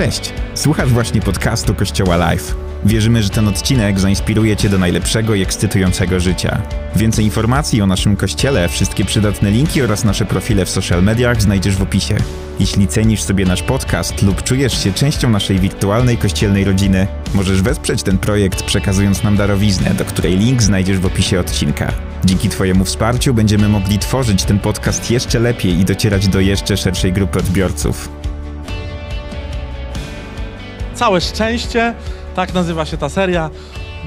Cześć! Słuchasz właśnie podcastu Kościoła Live. Wierzymy, że ten odcinek zainspiruje Cię do najlepszego i ekscytującego życia. Więcej informacji o naszym kościele, wszystkie przydatne linki oraz nasze profile w social mediach znajdziesz w opisie. Jeśli cenisz sobie nasz podcast lub czujesz się częścią naszej wirtualnej kościelnej rodziny, możesz wesprzeć ten projekt przekazując nam darowiznę, do której link znajdziesz w opisie odcinka. Dzięki Twojemu wsparciu będziemy mogli tworzyć ten podcast jeszcze lepiej i docierać do jeszcze szerszej grupy odbiorców. Całe szczęście, tak nazywa się ta seria.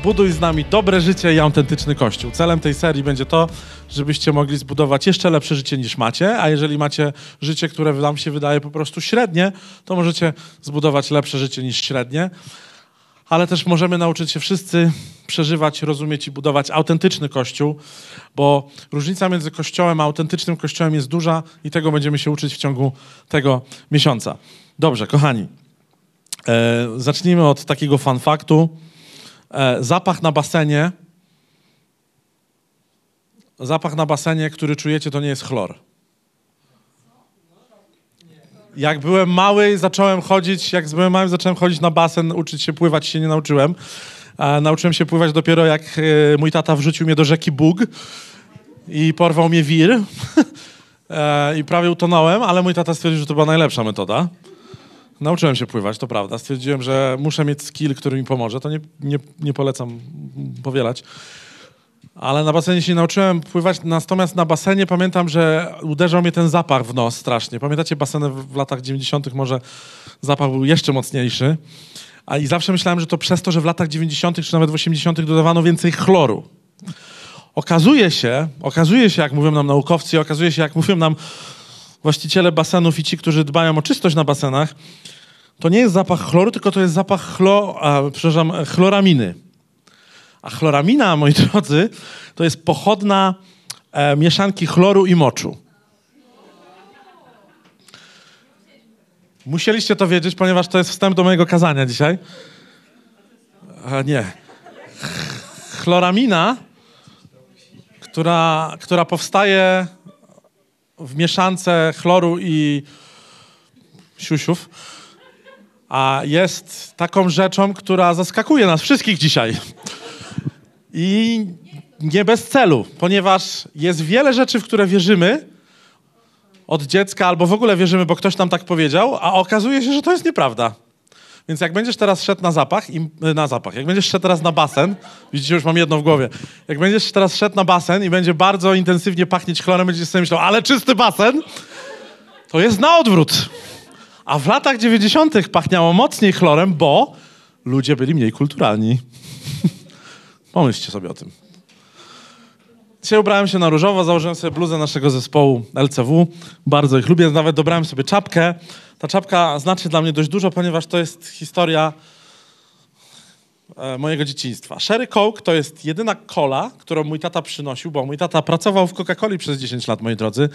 Buduj z nami dobre życie i autentyczny kościół. Celem tej serii będzie to, żebyście mogli zbudować jeszcze lepsze życie niż macie, a jeżeli macie życie, które wam się wydaje po prostu średnie, to możecie zbudować lepsze życie niż średnie. Ale też możemy nauczyć się wszyscy przeżywać, rozumieć i budować autentyczny kościół, bo różnica między kościołem a autentycznym kościołem jest duża i tego będziemy się uczyć w ciągu tego miesiąca. Dobrze, kochani. E, zacznijmy od takiego fun faktu. E, zapach na basenie. Zapach na basenie, który czujecie, to nie jest chlor. Jak byłem mały, zacząłem chodzić, jak byłem mały, zacząłem chodzić na basen, uczyć się pływać się nie nauczyłem. E, nauczyłem się pływać dopiero jak e, mój tata wrzucił mnie do rzeki Bóg i porwał mnie wir. e, I prawie utonąłem, ale mój tata stwierdził, że to była najlepsza metoda. Nauczyłem się pływać, to prawda. Stwierdziłem, że muszę mieć skill, który mi pomoże. To nie, nie, nie polecam powielać. Ale na basenie się nie nauczyłem pływać, natomiast na basenie pamiętam, że uderzał mnie ten zapach w nos strasznie. Pamiętacie baseny w latach 90. może zapach był jeszcze mocniejszy. A i zawsze myślałem, że to przez to, że w latach 90. czy nawet w 80. dodawano więcej chloru. Okazuje się, okazuje się, jak mówią nam naukowcy, okazuje się, jak mówią nam właściciele basenów i ci, którzy dbają o czystość na basenach, to nie jest zapach chloru, tylko to jest zapach chlo, a, przepraszam, chloraminy. A chloramina, moi drodzy, to jest pochodna e, mieszanki chloru i moczu. Musieliście to wiedzieć, ponieważ to jest wstęp do mojego kazania dzisiaj. A, nie. Chloramina, która, która powstaje w mieszance chloru i siusiów, a jest taką rzeczą, która zaskakuje nas wszystkich dzisiaj. I nie bez celu, ponieważ jest wiele rzeczy, w które wierzymy od dziecka, albo w ogóle wierzymy, bo ktoś nam tak powiedział, a okazuje się, że to jest nieprawda. Więc jak będziesz teraz szedł na zapach, i, na zapach, jak będziesz szedł teraz na basen, widzicie, już mam jedno w głowie, jak będziesz teraz szedł na basen i będzie bardzo intensywnie pachnieć chlorem, będziesz sobie myślał, ale czysty basen, to jest na odwrót. A w latach 90. pachniało mocniej chlorem, bo ludzie byli mniej kulturalni. Pomyślcie sobie o tym. Dzisiaj ubrałem się na różowo, założyłem sobie bluzę naszego zespołu LCW. Bardzo ich lubię, nawet dobrałem sobie czapkę. Ta czapka znaczy dla mnie dość dużo, ponieważ to jest historia e, mojego dzieciństwa. Sherry Coke to jest jedyna kola, którą mój tata przynosił, bo mój tata pracował w Coca-Coli przez 10 lat, moi drodzy,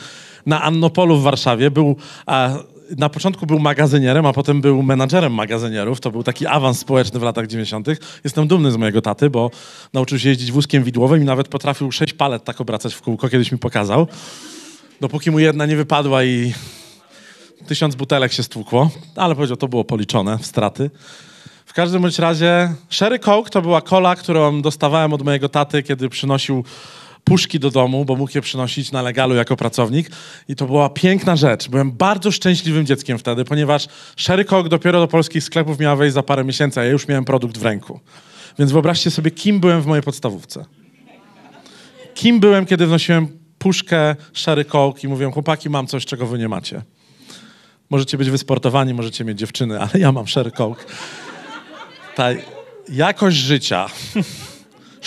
na Annopolu w Warszawie. Był e, na początku był magazynierem, a potem był menadżerem magazynierów. To był taki awans społeczny w latach 90. Jestem dumny z mojego taty, bo nauczył się jeździć wózkiem widłowym i nawet potrafił sześć palet tak obracać w kółko, kiedyś mi pokazał. Dopóki mu jedna nie wypadła i tysiąc butelek się stłukło, ale powiedział, to było policzone w straty. W każdym bądź razie Sherry Coke to była kola, którą dostawałem od mojego taty, kiedy przynosił puszki do domu, bo mógł je przynosić na legalu jako pracownik. I to była piękna rzecz. Byłem bardzo szczęśliwym dzieckiem wtedy, ponieważ Sherry Coke dopiero do polskich sklepów miała wejść za parę miesięcy, a ja już miałem produkt w ręku. Więc wyobraźcie sobie, kim byłem w mojej podstawówce. Kim byłem, kiedy wnosiłem puszkę Sherry Coke i mówiłem, chłopaki, mam coś, czego wy nie macie. Możecie być wysportowani, możecie mieć dziewczyny, ale ja mam Sherry Coke. Ta jakość życia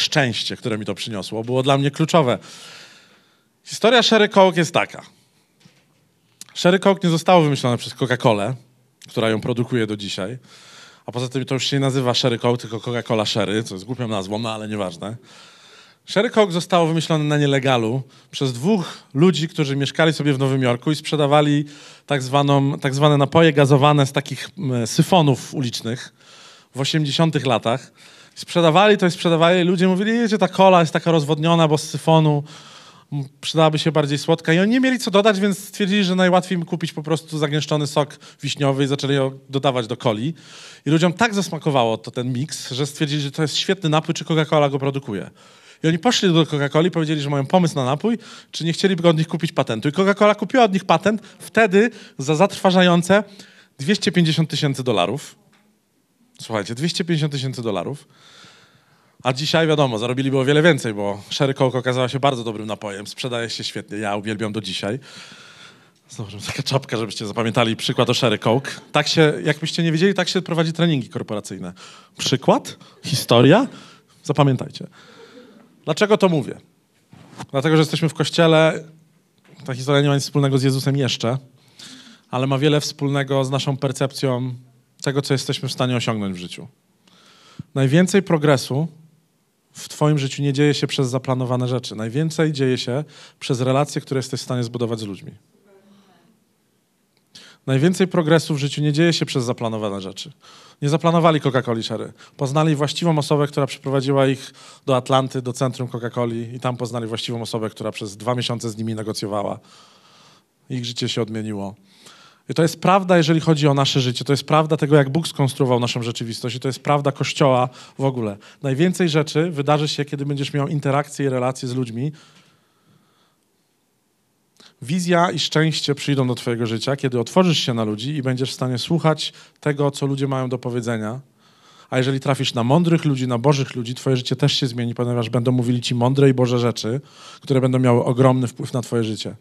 szczęście, które mi to przyniosło, było dla mnie kluczowe. Historia Sherry Coke jest taka. Sherry Coke nie zostało wymyślone przez Coca-Colę, która ją produkuje do dzisiaj. A poza tym to już się nie nazywa Sherry Coke, tylko Coca-Cola Sherry, co jest głupią nazwą, no ale nieważne. Sherry Coke zostało wymyślone na nielegalu przez dwóch ludzi, którzy mieszkali sobie w Nowym Jorku i sprzedawali tak, zwaną, tak zwane napoje gazowane z takich syfonów ulicznych w 80 latach. Sprzedawali to i sprzedawali. Ludzie mówili, że ta kola jest taka rozwodniona, bo z syfonu. przydałaby się bardziej słodka i oni nie mieli co dodać, więc stwierdzili, że najłatwiej im kupić po prostu zagęszczony sok wiśniowy i zaczęli ją dodawać do coli. I ludziom tak zasmakowało to ten miks, że stwierdzili, że to jest świetny napój, czy Coca-Cola go produkuje. I oni poszli do Coca-Coli powiedzieli, że mają pomysł na napój, czy nie chcieliby od nich kupić patentu. I Coca-Cola kupiła od nich patent wtedy za zatrważające 250 tysięcy dolarów. Słuchajcie, 250 tysięcy dolarów. A dzisiaj wiadomo, zarobiliby o wiele więcej, bo Sherry Coke okazała się bardzo dobrym napojem. Sprzedaje się świetnie, ja uwielbiam do dzisiaj. Znowu taka czapka, żebyście zapamiętali przykład o Sherry Coke. Tak się, jakbyście nie wiedzieli, tak się prowadzi treningi korporacyjne. Przykład, historia, zapamiętajcie. Dlaczego to mówię? Dlatego, że jesteśmy w kościele. Ta historia nie ma nic wspólnego z Jezusem jeszcze, ale ma wiele wspólnego z naszą percepcją tego, co jesteśmy w stanie osiągnąć w życiu. Najwięcej progresu w Twoim życiu nie dzieje się przez zaplanowane rzeczy. Najwięcej dzieje się przez relacje, które jesteś w stanie zbudować z ludźmi. Najwięcej progresu w życiu nie dzieje się przez zaplanowane rzeczy. Nie zaplanowali Coca-Coli Sherry. Poznali właściwą osobę, która przyprowadziła ich do Atlanty, do centrum Coca-Coli i tam poznali właściwą osobę, która przez dwa miesiące z nimi negocjowała. Ich życie się odmieniło. I to jest prawda, jeżeli chodzi o nasze życie. To jest prawda tego, jak Bóg skonstruował naszą rzeczywistość. I to jest prawda Kościoła w ogóle. Najwięcej rzeczy wydarzy się, kiedy będziesz miał interakcje i relacje z ludźmi. Wizja i szczęście przyjdą do Twojego życia, kiedy otworzysz się na ludzi i będziesz w stanie słuchać tego, co ludzie mają do powiedzenia. A jeżeli trafisz na mądrych ludzi, na bożych ludzi, Twoje życie też się zmieni, ponieważ będą mówili Ci mądre i boże rzeczy, które będą miały ogromny wpływ na Twoje życie.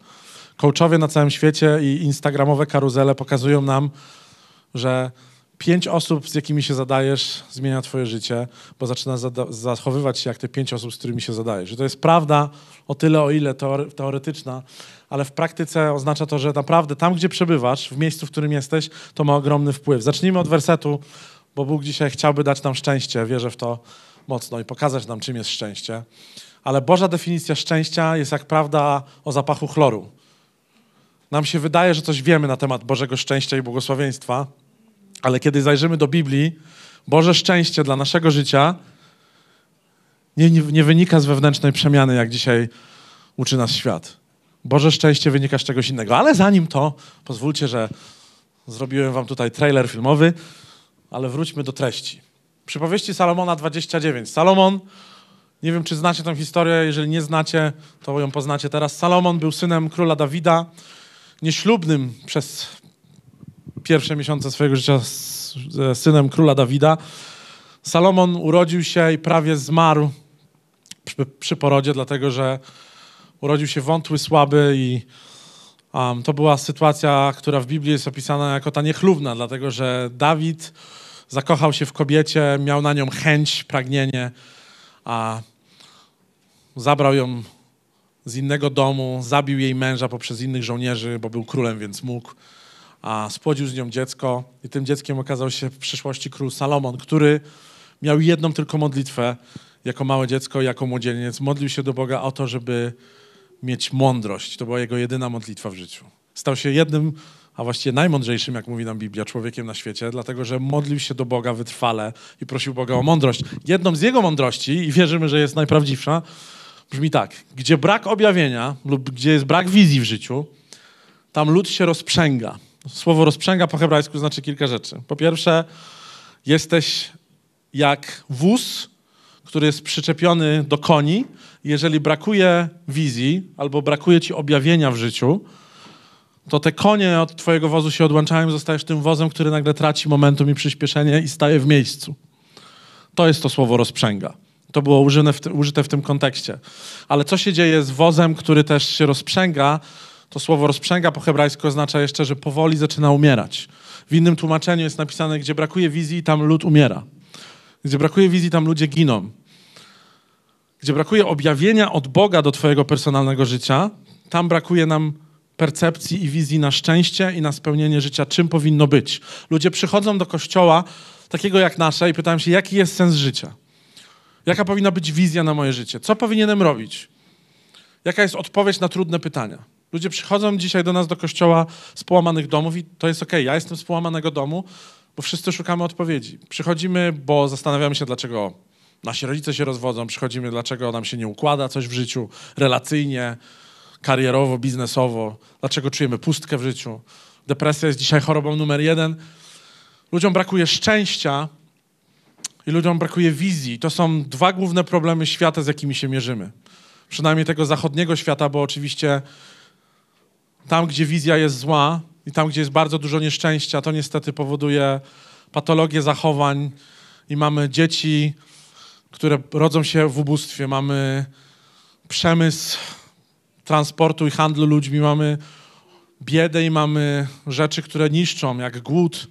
Coachowie na całym świecie i instagramowe karuzele pokazują nam, że pięć osób, z jakimi się zadajesz, zmienia twoje życie, bo zaczyna zachowywać się jak te pięć osób, z którymi się zadajesz. I to jest prawda o tyle, o ile teoretyczna, ale w praktyce oznacza to, że naprawdę tam, gdzie przebywasz, w miejscu, w którym jesteś, to ma ogromny wpływ. Zacznijmy od wersetu, bo Bóg dzisiaj chciałby dać nam szczęście, wierzę w to mocno i pokazać nam, czym jest szczęście. Ale Boża definicja szczęścia jest jak prawda o zapachu chloru. Nam się wydaje, że coś wiemy na temat Bożego szczęścia i błogosławieństwa, ale kiedy zajrzymy do Biblii, Boże szczęście dla naszego życia nie, nie, nie wynika z wewnętrznej przemiany, jak dzisiaj uczy nas świat. Boże szczęście wynika z czegoś innego. Ale zanim to, pozwólcie, że zrobiłem wam tutaj trailer filmowy, ale wróćmy do treści. Przypowieści Salomona 29. Salomon, nie wiem czy znacie tę historię, jeżeli nie znacie, to ją poznacie teraz. Salomon był synem króla Dawida nieślubnym przez pierwsze miesiące swojego życia z, synem króla Dawida. Salomon urodził się i prawie zmarł przy, przy porodzie, dlatego że urodził się wątły, słaby i um, to była sytuacja, która w Biblii jest opisana jako ta niechlubna, dlatego że Dawid zakochał się w kobiecie, miał na nią chęć, pragnienie, a zabrał ją z innego domu, zabił jej męża poprzez innych żołnierzy, bo był królem, więc mógł. A spłodził z nią dziecko i tym dzieckiem okazał się w przyszłości król Salomon, który miał jedną tylko modlitwę jako małe dziecko, jako młodzieniec. Modlił się do Boga o to, żeby mieć mądrość. To była jego jedyna modlitwa w życiu. Stał się jednym, a właściwie najmądrzejszym, jak mówi nam Biblia, człowiekiem na świecie, dlatego że modlił się do Boga wytrwale i prosił Boga o mądrość. Jedną z jego mądrości, i wierzymy, że jest najprawdziwsza, brzmi tak. Gdzie brak objawienia lub gdzie jest brak wizji w życiu, tam lud się rozprzęga. Słowo rozprzęga po hebrajsku znaczy kilka rzeczy. Po pierwsze, jesteś jak wóz, który jest przyczepiony do koni. Jeżeli brakuje wizji albo brakuje ci objawienia w życiu, to te konie od twojego wozu się odłączają, zostajesz tym wozem, który nagle traci momentum i przyspieszenie i staje w miejscu. To jest to słowo rozprzęga. To było użyte w, użyte w tym kontekście. Ale co się dzieje z wozem, który też się rozprzęga? To słowo rozprzęga po hebrajsku oznacza jeszcze, że powoli zaczyna umierać. W innym tłumaczeniu jest napisane, gdzie brakuje wizji, tam lud umiera. Gdzie brakuje wizji, tam ludzie giną. Gdzie brakuje objawienia od Boga do Twojego personalnego życia, tam brakuje nam percepcji i wizji na szczęście i na spełnienie życia, czym powinno być. Ludzie przychodzą do kościoła takiego jak nasze i pytają się, jaki jest sens życia. Jaka powinna być wizja na moje życie? Co powinienem robić? Jaka jest odpowiedź na trudne pytania? Ludzie przychodzą dzisiaj do nas do kościoła z połamanych domów i to jest ok. Ja jestem z połamanego domu, bo wszyscy szukamy odpowiedzi. Przychodzimy, bo zastanawiamy się, dlaczego Nasi rodzice się rozwodzą, przychodzimy, dlaczego nam się nie układa coś w życiu relacyjnie, karierowo, biznesowo, dlaczego czujemy pustkę w życiu. Depresja jest dzisiaj chorobą numer jeden. Ludziom brakuje szczęścia i ludziom brakuje wizji. To są dwa główne problemy świata, z jakimi się mierzymy. Przynajmniej tego zachodniego świata, bo oczywiście tam, gdzie wizja jest zła i tam, gdzie jest bardzo dużo nieszczęścia, to niestety powoduje patologię zachowań i mamy dzieci, które rodzą się w ubóstwie, mamy przemysł transportu i handlu ludźmi, mamy biedę i mamy rzeczy, które niszczą, jak głód,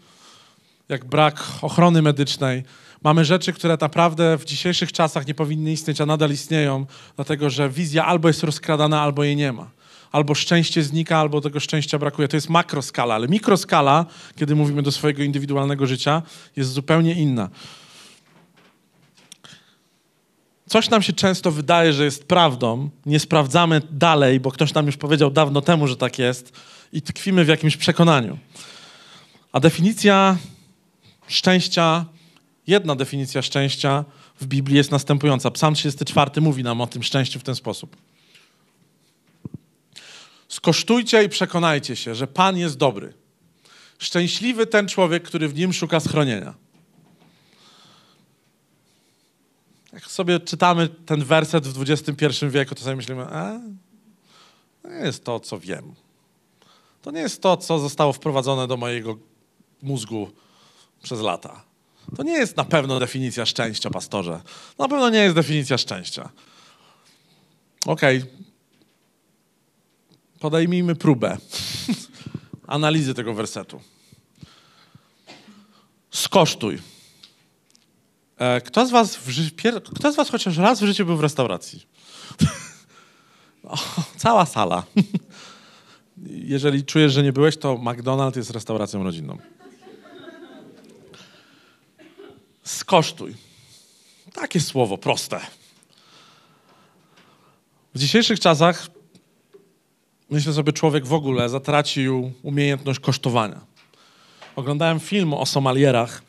jak brak ochrony medycznej. Mamy rzeczy, które naprawdę w dzisiejszych czasach nie powinny istnieć, a nadal istnieją, dlatego że wizja albo jest rozkradana, albo jej nie ma. Albo szczęście znika, albo tego szczęścia brakuje. To jest makroskala, ale mikroskala, kiedy mówimy do swojego indywidualnego życia, jest zupełnie inna. Coś nam się często wydaje, że jest prawdą, nie sprawdzamy dalej, bo ktoś nam już powiedział dawno temu, że tak jest i tkwimy w jakimś przekonaniu. A definicja szczęścia, jedna definicja szczęścia w Biblii jest następująca. Psalm 34 mówi nam o tym szczęściu w ten sposób. Skosztujcie i przekonajcie się, że Pan jest dobry. Szczęśliwy ten człowiek, który w nim szuka schronienia. Jak sobie czytamy ten werset w XXI wieku, to sobie myślimy, e, to nie jest to, co wiem. To nie jest to, co zostało wprowadzone do mojego mózgu przez lata. To nie jest na pewno definicja szczęścia, pastorze. Na pewno nie jest definicja szczęścia. Okej. Okay. Podejmijmy próbę analizy tego wersetu. Skosztuj. E, kto z was, ży... Kto z was chociaż raz w życiu był w restauracji? o, cała sala. Jeżeli czujesz, że nie byłeś, to McDonald's jest restauracją rodzinną. Skosztuj. Takie słowo, proste. W dzisiejszych czasach myślę sobie, człowiek w ogóle zatracił umiejętność kosztowania. Oglądałem film o Somalierach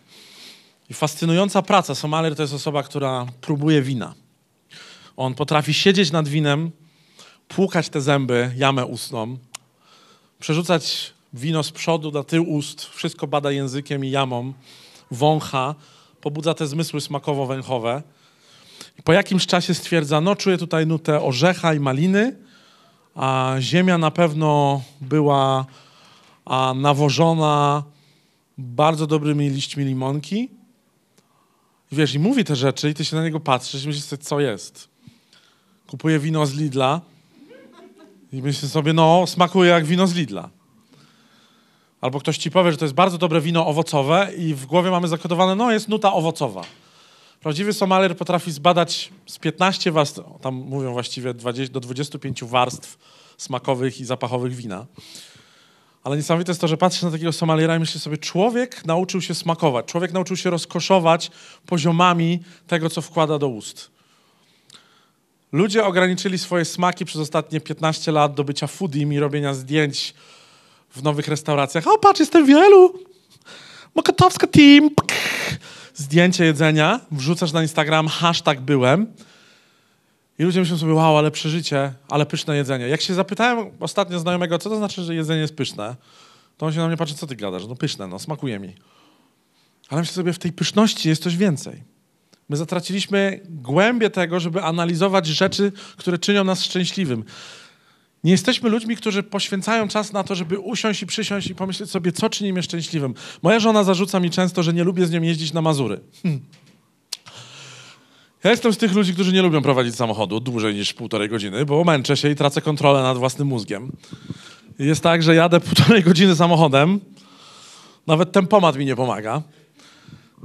i fascynująca praca. Somalier to jest osoba, która próbuje wina. On potrafi siedzieć nad winem, płukać te zęby, jamę ustną, przerzucać wino z przodu na tył ust, wszystko bada językiem i jamą, wącha, pobudza te zmysły smakowo-węchowe. Po jakimś czasie stwierdza, no czuję tutaj nutę orzecha i maliny, a ziemia na pewno była a, nawożona bardzo dobrymi liśćmi limonki. Wiesz, i mówi te rzeczy i ty się na niego patrzysz i myślisz sobie, co jest. Kupuje wino z Lidla i myślisz sobie, no, smakuje jak wino z Lidla. Albo ktoś ci powie, że to jest bardzo dobre wino owocowe i w głowie mamy zakodowane, no, jest nuta owocowa. Prawdziwy somalier potrafi zbadać z 15 warstw, tam mówią właściwie 20, do 25 warstw smakowych i zapachowych wina. Ale niesamowite jest to, że patrzę na takiego somaliera i myślę sobie, człowiek nauczył się smakować, człowiek nauczył się rozkoszować poziomami tego, co wkłada do ust. Ludzie ograniczyli swoje smaki przez ostatnie 15 lat do bycia foodiem i robienia zdjęć w nowych restauracjach. O, patrz, jestem wielu! Mokotowska team! Zdjęcie jedzenia, wrzucasz na Instagram, hashtag byłem. I ludzie myślą sobie, wow, ale przeżycie, ale pyszne jedzenie. Jak się zapytałem ostatnio znajomego, co to znaczy, że jedzenie jest pyszne, to on się na mnie patrzy, co ty gadasz? No pyszne, no smakuje mi. Ale myślę sobie, w tej pyszności jest coś więcej. My zatraciliśmy głębię tego, żeby analizować rzeczy, które czynią nas szczęśliwym. Nie jesteśmy ludźmi, którzy poświęcają czas na to, żeby usiąść i przysiąść i pomyśleć sobie, co czyni mnie szczęśliwym. Moja żona zarzuca mi często, że nie lubię z nią jeździć na Mazury. Hmm. Ja jestem z tych ludzi, którzy nie lubią prowadzić samochodu dłużej niż półtorej godziny, bo męczę się i tracę kontrolę nad własnym mózgiem. Jest tak, że jadę półtorej godziny samochodem, nawet tempomat mi nie pomaga.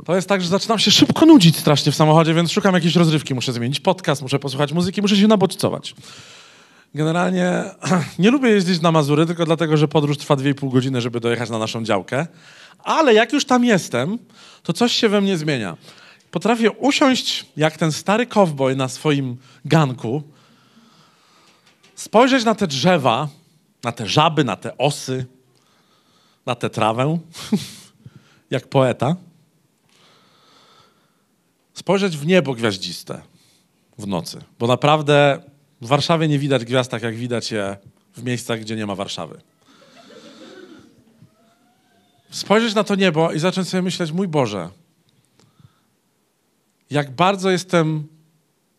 To jest tak, że zaczynam się szybko nudzić strasznie w samochodzie, więc szukam jakiejś rozrywki. Muszę zmienić podcast, muszę posłuchać muzyki, muszę się nabodźcować. Generalnie nie lubię jeździć na Mazury, tylko dlatego, że podróż trwa 2,5 godziny, żeby dojechać na naszą działkę. Ale jak już tam jestem, to coś się we mnie zmienia potrafię usiąść jak ten stary kowboj na swoim ganku, spojrzeć na te drzewa, na te żaby, na te osy, na tę trawę, jak poeta. spojrzeć w niebo gwiaździste w nocy, bo naprawdę w Warszawie nie widać gwiazd tak, jak widać je w miejscach, gdzie nie ma Warszawy. Spojrzeć na to niebo i zacząć sobie myśleć, mój Boże, jak bardzo jestem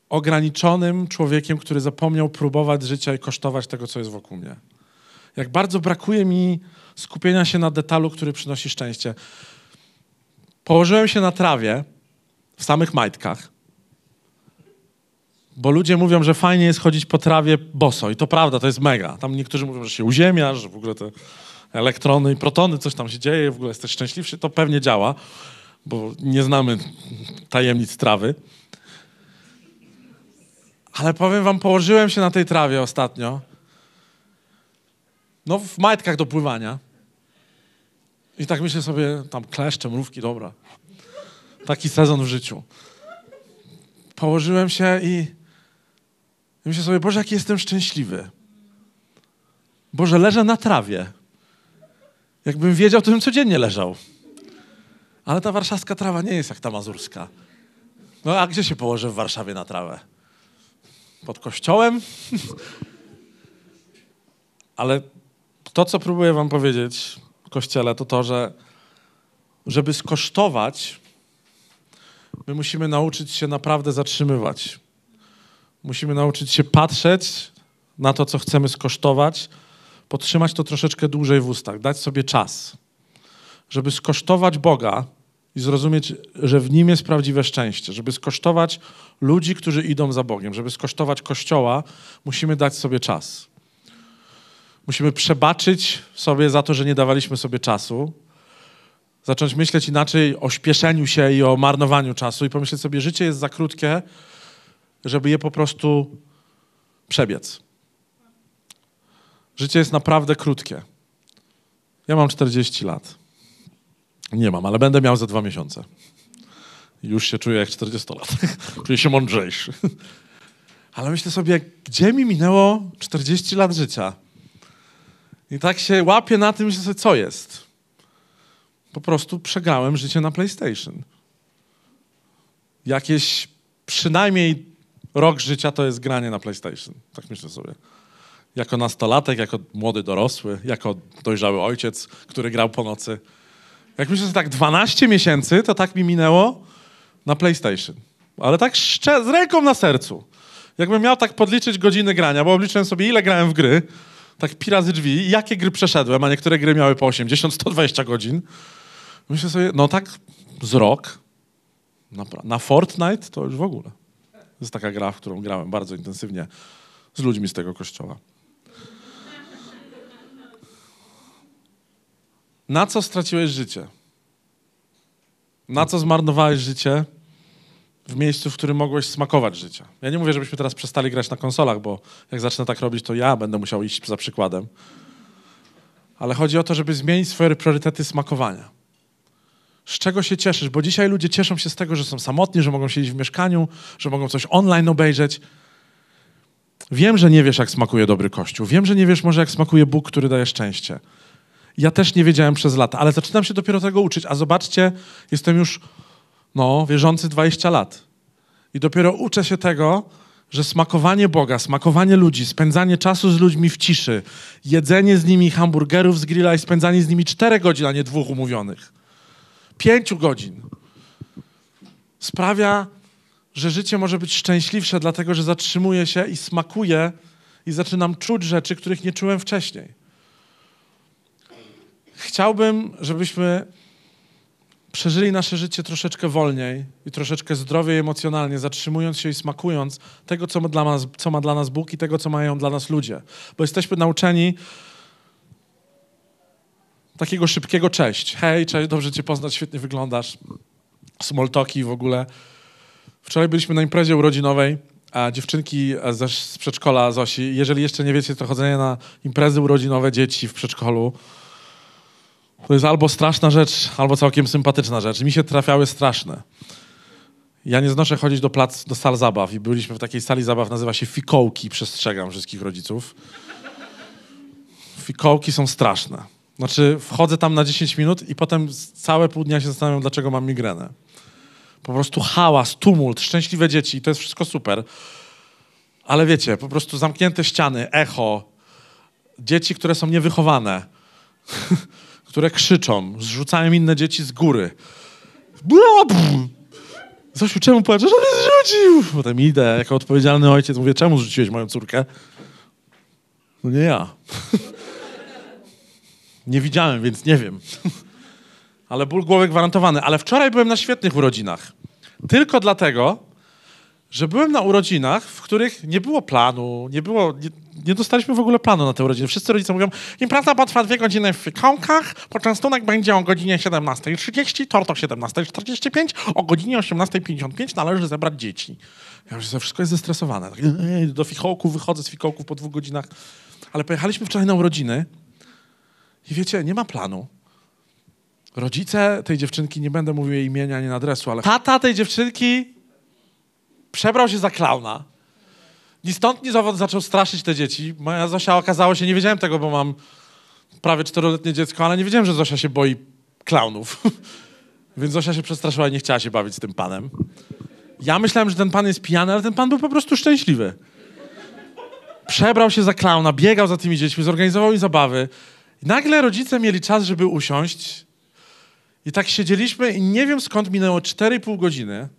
ograniczonym człowiekiem, który zapomniał próbować życia i kosztować tego, co jest wokół mnie. Jak bardzo brakuje mi skupienia się na detalu, który przynosi szczęście. Położyłem się na trawie w samych majtkach, bo ludzie mówią, że fajnie jest chodzić po trawie boso i to prawda, to jest mega. Tam niektórzy mówią, że się uziemiasz, że w ogóle te elektrony i protony, coś tam się dzieje, w ogóle jesteś szczęśliwszy, to pewnie działa, bo nie znamy tajemnic trawy. Ale powiem wam, położyłem się na tej trawie ostatnio, no w majtkach do pływania i tak myślę sobie, tam kleszcze, mrówki, dobra. Taki sezon w życiu. Położyłem się i, i myślę sobie, Boże, jaki jestem szczęśliwy. Boże, leżę na trawie. Jakbym wiedział, to bym codziennie leżał. Ale ta warszawska trawa nie jest jak ta mazurska. No a gdzie się położę w Warszawie na trawę? Pod kościołem? Ale to, co próbuję wam powiedzieć, Kościele, to to, że żeby skosztować, my musimy nauczyć się naprawdę zatrzymywać. Musimy nauczyć się patrzeć na to, co chcemy skosztować, podtrzymać to troszeczkę dłużej w ustach, dać sobie czas, żeby skosztować Boga i zrozumieć, że w Nim jest prawdziwe szczęście. Żeby skosztować ludzi, którzy idą za Bogiem, żeby skosztować Kościoła, musimy dać sobie czas. Musimy przebaczyć sobie za to, że nie dawaliśmy sobie czasu, zacząć myśleć inaczej o śpieszeniu się i o marnowaniu czasu i pomyśleć sobie, życie jest za krótkie, żeby je po prostu przebiec. Życie jest naprawdę krótkie. Ja mam 40 lat. Nie mam, ale będę miał za dwa miesiące. Już się czuję jak 40 lat. czuję się mądrzejszy. Ale myślę sobie, gdzie mi minęło 40 lat życia? I tak się łapię na tym, że co jest. Po prostu przegrałem życie na PlayStation. Jakieś przynajmniej rok życia to jest granie na PlayStation. Tak myślę sobie. Jako nastolatek, jako młody dorosły, jako dojrzały ojciec, który grał po nocy. Jak myślę, że tak 12 miesięcy, to tak mi minęło na PlayStation. Ale tak z ręką na sercu. Jakbym miał tak podliczyć godziny grania, bo obliczyłem sobie, ile grałem w gry, tak pi razy drzwi, jakie gry przeszedłem, a niektóre gry miały po 80, 120 godzin. Myślę sobie, no tak z rok. Na, na Fortnite to już w ogóle. To jest taka gra, w którą grałem bardzo intensywnie z ludźmi z tego kościoła. Na co straciłeś życie? Na co zmarnowałeś życie w miejscu, w którym mogłeś smakować życia? Ja nie mówię, żebyśmy teraz przestali grać na konsolach, bo jak zacznę tak robić, to ja będę musiał iść za przykładem. Ale chodzi o to, żeby zmienić swoje priorytety smakowania. Z czego się cieszysz? Bo dzisiaj ludzie cieszą się z tego, że są samotni, że mogą siedzieć w mieszkaniu, że mogą coś online obejrzeć. Wiem, że nie wiesz, jak smakuje dobry kościół. Wiem, że nie wiesz może, jak smakuje Bóg, który daje szczęście. Ja też nie wiedziałem przez lata, ale zaczynam się dopiero tego uczyć. A zobaczcie, jestem już, no, wierzący 20 lat. I dopiero uczę się tego, że smakowanie Boga, smakowanie ludzi, spędzanie czasu z ludźmi w ciszy, jedzenie z nimi hamburgerów z grilla i spędzanie z nimi 4 godzin, a nie dwóch umówionych, pięciu godzin, sprawia, że życie może być szczęśliwsze, dlatego że zatrzymuję się i smakuję i zaczynam czuć rzeczy, których nie czułem wcześniej. Chciałbym, żebyśmy przeżyli nasze życie troszeczkę wolniej i troszeczkę zdrowiej emocjonalnie, zatrzymując się i smakując tego, co ma, dla nas, co ma dla nas Bóg i tego, co mają dla nas ludzie. Bo jesteśmy nauczeni takiego szybkiego cześć. Hej, cześć, dobrze cię poznać, świetnie wyglądasz. Small talki w ogóle. Wczoraj byliśmy na imprezie urodzinowej, a dziewczynki ze, z przedszkola Zosi, jeżeli jeszcze nie wiecie, to chodzenie na imprezy urodzinowe dzieci w przedszkolu to jest albo straszna rzecz, albo całkiem sympatyczna rzecz. Mi się trafiały straszne. Ja nie znoszę chodzić do plac, do sal zabaw i byliśmy w takiej sali zabaw, nazywa się Fikołki, przestrzegam wszystkich rodziców. Fikołki są straszne. Znaczy, wchodzę tam na 10 minut i potem całe pół dnia się zastanawiam, dlaczego mam migrenę. Po prostu hałas, tumult, szczęśliwe dzieci to jest wszystko super. Ale wiecie, po prostu zamknięte ściany, echo, dzieci, które są niewychowane, które krzyczą, zrzucają inne dzieci z góry. Zosiu, czemu płaczesz? Mnie zrzucił! Potem idę, jako odpowiedzialny ojciec, mówię, czemu zrzuciłeś moją córkę? No nie ja. nie widziałem, więc nie wiem. Ale ból głowy gwarantowany. Ale wczoraj byłem na świetnych urodzinach. Tylko dlatego, że byłem na urodzinach, w których nie było planu, nie było, nie, nie dostaliśmy w ogóle planu na te urodziny. Wszyscy rodzice mówią, impreza potrwa dwie godziny w fikołkach, poczęstunek będzie o godzinie 17.30, tort o 17.45, o godzinie 18.55 należy zebrać dzieci. Ja już wszystko jest zestresowane. Tak, do fikołków wychodzę z fikołków po dwóch godzinach. Ale pojechaliśmy wczoraj na urodziny i wiecie, nie ma planu. Rodzice tej dziewczynki, nie będę mówił jej imienia ani adresu, ale tata tej dziewczynki przebrał się za klauna. Ni stąd, ni zowąd zaczął straszyć te dzieci. Moja Zosia okazało się, nie wiedziałem tego, bo mam prawie czteroletnie dziecko, ale nie wiedziałem, że Zosia się boi klaunów. Więc Zosia się przestraszyła i nie chciała się bawić z tym panem. Ja myślałem, że ten pan jest pijany, ale ten pan był po prostu szczęśliwy. Przebrał się za klauna, biegał za tymi dziećmi, zorganizował im zabawy. I nagle rodzice mieli czas, żeby usiąść. I tak siedzieliśmy i nie wiem skąd minęło 4,5 godziny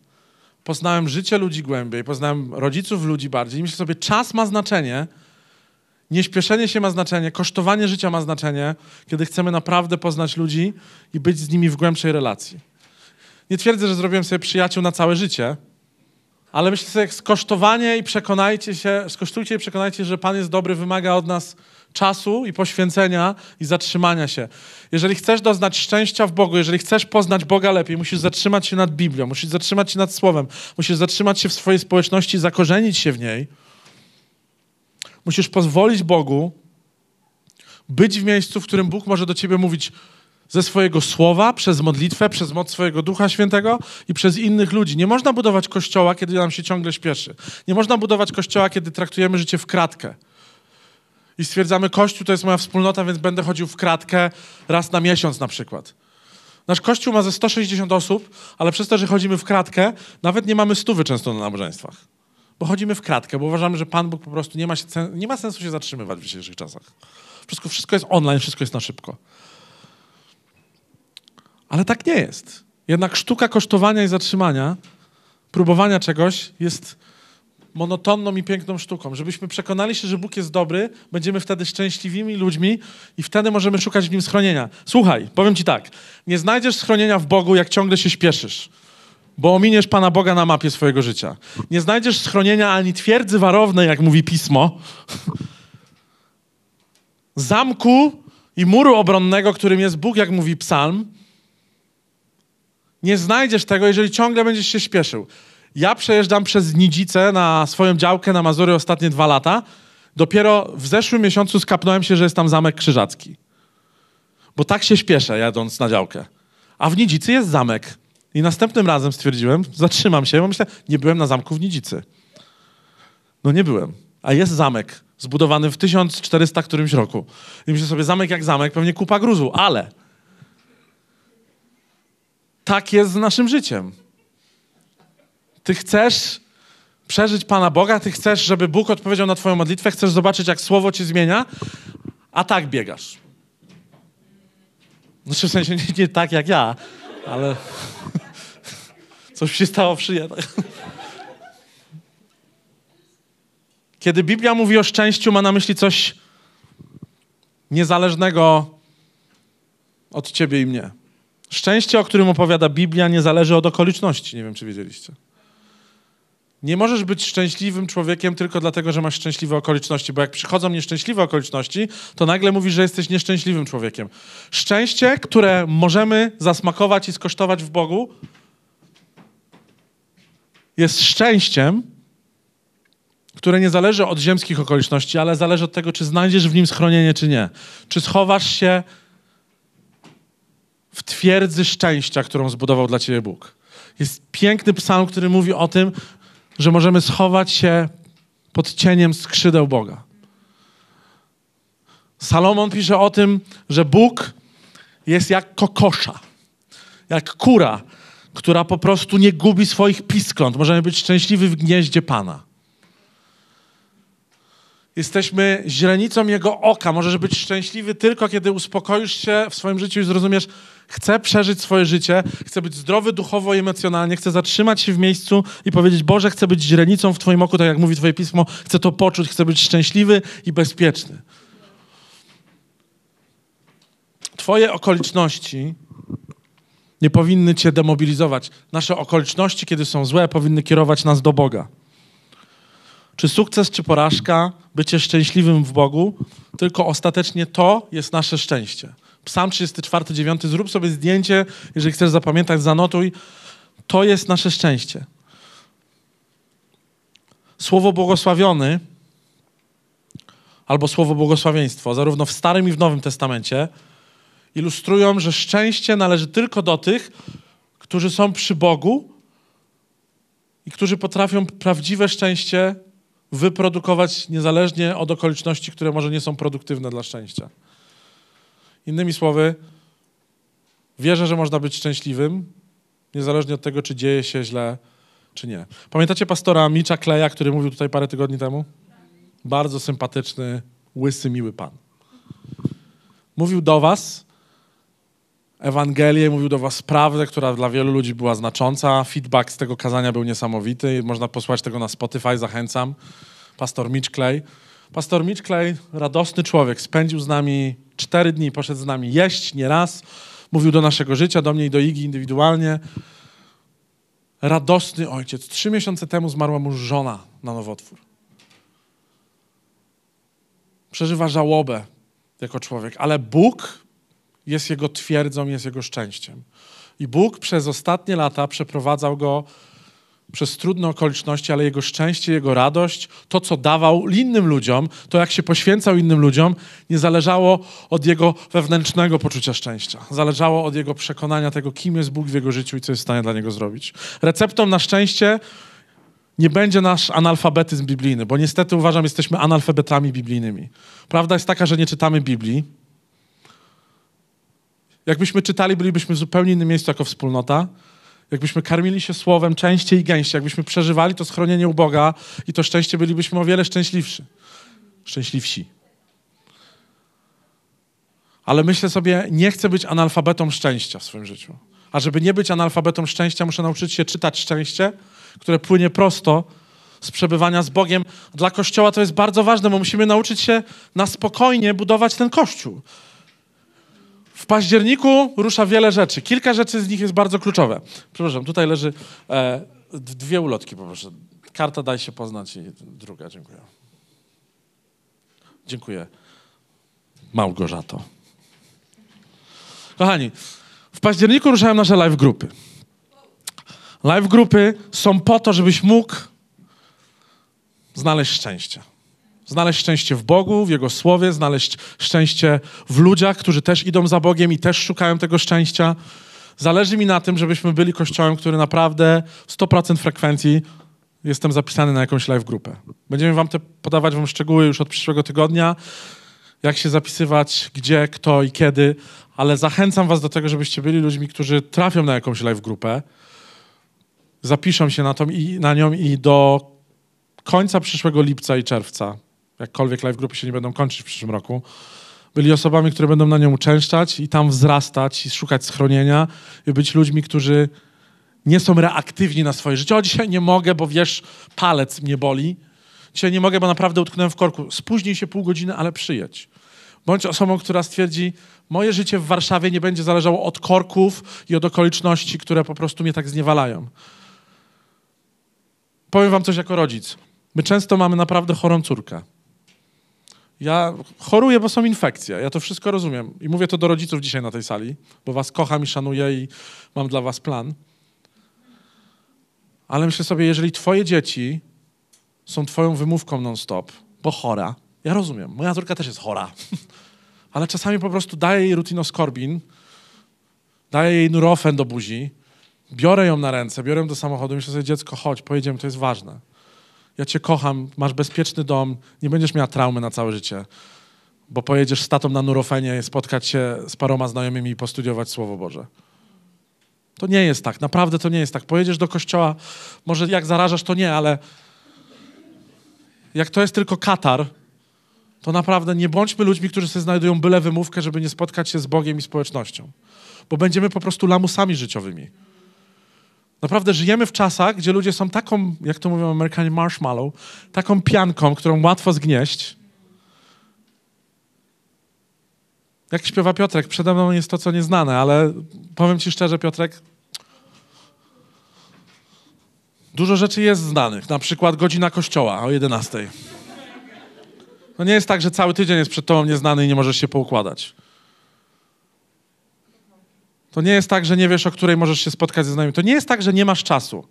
poznałem życie ludzi głębiej, poznałem rodziców ludzi bardziej. I myślę sobie, czas ma znaczenie, nieśpieszenie się ma znaczenie, kosztowanie życia ma znaczenie, kiedy chcemy naprawdę poznać ludzi i być z nimi w głębszej relacji. Nie twierdzę, że zrobiłem sobie przyjaciół na całe życie, ale myślę sobie, skosztowanie i przekonajcie się, skosztujcie i przekonajcie że Pan jest dobry, wymaga od nas czasu i poświęcenia i zatrzymania się. Jeżeli chcesz doznać szczęścia w Bogu, jeżeli chcesz poznać Boga lepiej, musisz zatrzymać się nad Biblią, musisz zatrzymać się nad Słowem, musisz zatrzymać się w swojej społeczności, zakorzenić się w niej. Musisz pozwolić Bogu być w miejscu, w którym Bóg może do ciebie mówić ze swojego słowa, przez modlitwę, przez moc swojego Ducha Świętego i przez innych ludzi. Nie można budować kościoła, kiedy nam się ciągle śpieszy. Nie można budować kościoła, kiedy traktujemy życie w kratkę i stwierdzamy, Kościół to jest moja wspólnota, więc będę chodził w kratkę raz na miesiąc na przykład. Nasz Kościół ma ze 160 osób, ale przez to, że chodzimy w kratkę, nawet nie mamy stówy często na nabożeństwach. Bo chodzimy w kratkę, bo uważamy, że Pan Bóg po prostu nie ma, nie ma sensu się zatrzymywać w dzisiejszych czasach. Wszystko, wszystko jest online, wszystko jest na szybko. Ale tak nie jest. Jednak sztuka kosztowania i zatrzymania, próbowania czegoś jest monotonną i piękną sztuką. Żebyśmy przekonali się, że Bóg jest dobry, będziemy wtedy szczęśliwymi ludźmi i wtedy możemy szukać w Nim schronienia. Słuchaj, powiem Ci tak, nie znajdziesz schronienia w Bogu, jak ciągle się śpieszysz, bo ominiesz Pana Boga na mapie swojego życia. Nie znajdziesz schronienia ani twierdzy warownej, jak mówi Pismo, zamku i muru obronnego, którym jest Bóg, jak mówi Psalm. Nie znajdziesz tego, jeżeli ciągle będziesz się śpieszył. Ja przejeżdżam przez Nidzice na swoją działkę na Mazury ostatnie dwa lata. Dopiero w zeszłym miesiącu skapnąłem się, że jest tam Zamek Krzyżacki. Bo tak się śpieszę, jadąc na działkę. A w Nidzicy jest zamek. I następnym razem stwierdziłem, zatrzymam się, bo myślę, nie byłem na zamku w Nidzicy. No nie byłem. A jest zamek zbudowany w 1400 którymś roku. I myślę sobie, zamek jak zamek, pewnie kupa gruzu, ale tak jest z naszym życiem. Ty chcesz przeżyć Pana Boga, ty chcesz, żeby Bóg odpowiedział na Twoją modlitwę, chcesz zobaczyć, jak słowo Cię zmienia, a tak biegasz. Znaczy w sensie nie, nie tak jak ja, ale coś się stało w. Kiedy Biblia mówi o szczęściu, ma na myśli coś niezależnego od ciebie i mnie. Szczęście, o którym opowiada Biblia, nie zależy od okoliczności. Nie wiem, czy wiedzieliście. Nie możesz być szczęśliwym człowiekiem tylko dlatego, że masz szczęśliwe okoliczności, bo jak przychodzą nieszczęśliwe okoliczności, to nagle mówisz, że jesteś nieszczęśliwym człowiekiem. Szczęście, które możemy zasmakować i skosztować w Bogu, jest szczęściem, które nie zależy od ziemskich okoliczności, ale zależy od tego, czy znajdziesz w nim schronienie, czy nie. Czy schowasz się w twierdzy szczęścia, którą zbudował dla ciebie Bóg. Jest piękny psalm, który mówi o tym, że możemy schować się pod cieniem skrzydeł Boga. Salomon pisze o tym, że Bóg jest jak kokosza, jak kura, która po prostu nie gubi swoich piskląt. Możemy być szczęśliwi w gnieździe Pana. Jesteśmy źrenicą Jego oka. Możesz być szczęśliwy tylko, kiedy uspokoisz się w swoim życiu i zrozumiesz, chcę przeżyć swoje życie, chcę być zdrowy duchowo i emocjonalnie, chcę zatrzymać się w miejscu i powiedzieć, Boże, chcę być źrenicą w Twoim oku, tak jak mówi Twoje Pismo, chcę to poczuć, chcę być szczęśliwy i bezpieczny. Twoje okoliczności nie powinny Cię demobilizować. Nasze okoliczności, kiedy są złe, powinny kierować nas do Boga. Czy sukces, czy porażka, bycie szczęśliwym w Bogu, tylko ostatecznie to jest nasze szczęście. Psalm 34, 9, zrób sobie zdjęcie, jeżeli chcesz zapamiętać, zanotuj. To jest nasze szczęście. Słowo błogosławiony albo słowo błogosławieństwo, zarówno w Starym i w Nowym Testamencie, ilustrują, że szczęście należy tylko do tych, którzy są przy Bogu i którzy potrafią prawdziwe szczęście wyprodukować niezależnie od okoliczności, które może nie są produktywne dla szczęścia. Innymi słowy, wierzę, że można być szczęśliwym, niezależnie od tego, czy dzieje się źle, czy nie. Pamiętacie pastora Mitcha Kleja, który mówił tutaj parę tygodni temu? Bardzo sympatyczny, łysy, miły pan. Mówił do was Ewangelię, mówił do was prawdę, która dla wielu ludzi była znacząca. Feedback z tego kazania był niesamowity. Można posłać tego na Spotify, zachęcam. Pastor Mitch Clay. Pastor Mitch Clay, radosny człowiek, spędził z nami cztery dni, poszedł z nami jeść nie raz. Mówił do naszego życia, do mnie i do Igi indywidualnie. Radosny ojciec. Trzy miesiące temu zmarła mu żona na nowotwór. Przeżywa żałobę jako człowiek, ale Bóg jest jego twierdzą, jest jego szczęściem. I Bóg przez ostatnie lata przeprowadzał go przez trudne okoliczności, ale jego szczęście, jego radość, to co dawał innym ludziom, to jak się poświęcał innym ludziom, nie zależało od jego wewnętrznego poczucia szczęścia. Zależało od jego przekonania tego, kim jest Bóg w jego życiu i co jest w stanie dla niego zrobić. Receptą na szczęście nie będzie nasz analfabetyzm biblijny, bo niestety uważam, jesteśmy analfabetami biblijnymi. Prawda jest taka, że nie czytamy Biblii, Jakbyśmy czytali, bylibyśmy w zupełnie innym miejscu jako wspólnota. Jakbyśmy karmili się słowem częściej i gęściej, jakbyśmy przeżywali to schronienie u Boga i to szczęście, bylibyśmy o wiele szczęśliwsi. Szczęśliwsi. Ale myślę sobie, nie chcę być analfabetą szczęścia w swoim życiu. A żeby nie być analfabetą szczęścia, muszę nauczyć się czytać szczęście, które płynie prosto z przebywania z Bogiem. Dla Kościoła to jest bardzo ważne, bo musimy nauczyć się na spokojnie budować ten Kościół. W październiku rusza wiele rzeczy. Kilka rzeczy z nich jest bardzo kluczowe. Przepraszam, tutaj leży e, dwie ulotki, poproszę. Karta daj się poznać i druga, dziękuję. Dziękuję. Małgorzato. Kochani, w październiku ruszają nasze live grupy. Live grupy są po to, żebyś mógł znaleźć szczęście. Znaleźć szczęście w Bogu, w Jego Słowie, znaleźć szczęście w ludziach, którzy też idą za Bogiem i też szukają tego szczęścia. Zależy mi na tym, żebyśmy byli kościołem, który naprawdę 100% frekwencji jestem zapisany na jakąś live grupę. Będziemy wam te podawać wam szczegóły już od przyszłego tygodnia, jak się zapisywać, gdzie, kto i kiedy, ale zachęcam was do tego, żebyście byli ludźmi, którzy trafią na jakąś live grupę, zapiszą się na, tą i, na nią i do końca przyszłego lipca i czerwca jakkolwiek live grupy się nie będą kończyć w przyszłym roku, byli osobami, które będą na nią uczęszczać i tam wzrastać i szukać schronienia i być ludźmi, którzy nie są reaktywni na swoje życie. O, dzisiaj nie mogę, bo wiesz, palec mnie boli. Dzisiaj nie mogę, bo naprawdę utknąłem w korku. Spóźnij się pół godziny, ale przyjedź. Bądź osobą, która stwierdzi, moje życie w Warszawie nie będzie zależało od korków i od okoliczności, które po prostu mnie tak zniewalają. Powiem wam coś jako rodzic. My często mamy naprawdę chorą córkę. Ja choruję, bo są infekcje. Ja to wszystko rozumiem. I mówię to do rodziców dzisiaj na tej sali, bo was kocham i szanuję i mam dla was plan. Ale myślę sobie, jeżeli twoje dzieci są twoją wymówką non-stop, bo chora, ja rozumiem, moja córka też jest chora, ale czasami po prostu daję jej rutinoskorbin, daję jej nurofen do buzi, biorę ją na ręce, biorę ją do samochodu i myślę sobie, dziecko, chodź, pojedziemy, to jest ważne ja cię kocham, masz bezpieczny dom, nie będziesz miała traumy na całe życie, bo pojedziesz z tatą na Nurofenie, spotkać się z paroma znajomymi i postudiować Słowo Boże. To nie jest tak, naprawdę to nie jest tak. Pojedziesz do kościoła, może jak zarażasz, to nie, ale jak to jest tylko katar, to naprawdę nie bądźmy ludźmi, którzy sobie znajdują byle wymówkę, żeby nie spotkać się z Bogiem i społecznością. Bo będziemy po prostu lamusami życiowymi. Naprawdę żyjemy w czasach, gdzie ludzie są taką, jak to mówią Amerykanie, marshmallow, taką pianką, którą łatwo zgnieść. Jak śpiewa Piotrek, przede mną jest to, co nieznane, ale powiem ci szczerze, Piotrek, dużo rzeczy jest znanych. Na przykład godzina kościoła o 11. No nie jest tak, że cały tydzień jest przed tobą nieznany i nie możesz się poukładać. To nie jest tak, że nie wiesz, o której możesz się spotkać ze znajomymi. To nie jest tak, że nie masz czasu.